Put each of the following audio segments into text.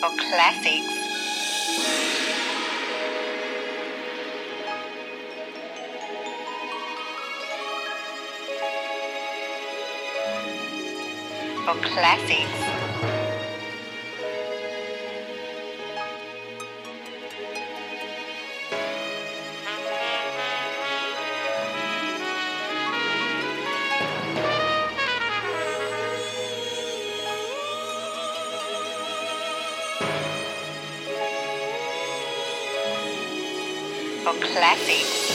for classics. For classics. For classics.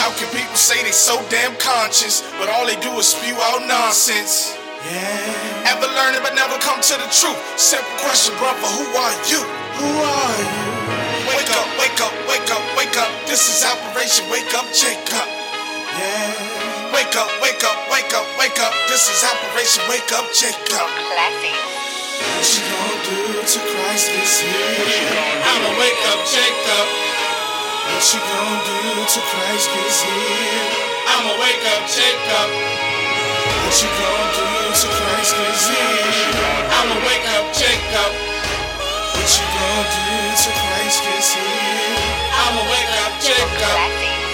How can people say they so damn conscious, but all they do is spew out nonsense? Yeah. Ever learn it but never come to the truth? Simple question, brother, who are you? Who are you? Wake up, wake up, wake up, wake up. This is Operation Wake Up, Jacob. Yeah. Wake up, wake up, wake up, wake up. This is Operation Wake Up, Jacob. For classics. What you gonna do to Christ this year? I'ma wake up, Jacob. What you gonna do to Christ this here? I'ma wake up, Jacob. What you gonna do to Christ this here? I'ma wake up, Jacob. What you gonna do to Christ this here? I'ma wake up, Jacob. classics.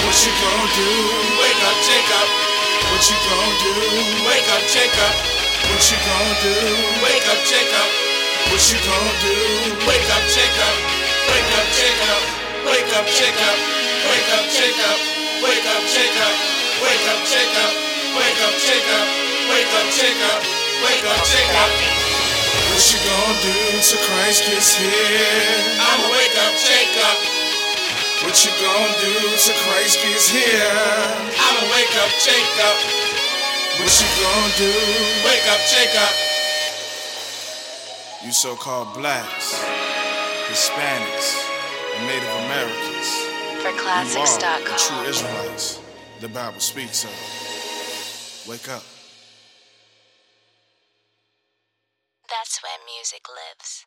What you gonna do? Wake up, Jacob. What you gonna do? Wake up, Jacob. What you gonna do? Wake up, Jacob. What you gonna do? Wake up. Wake up. Wake up, Jacob. Wake up, Jacob. Wake up, Jacob. Wake up, Jacob. Wake up, Jacob. Wake up, Jacob. Wake up, Jacob. What you gonna do to Christ gets here? I'ma wake up, Jacob. What you gonna do to Christ gets here? I'ma wake up, Jacob. What you gonna do? Wake up, Jacob. You so-called blacks, Hispanics, and Native Americans. For You are the true Israelites the Bible speaks of. Wake up. That's where music lives.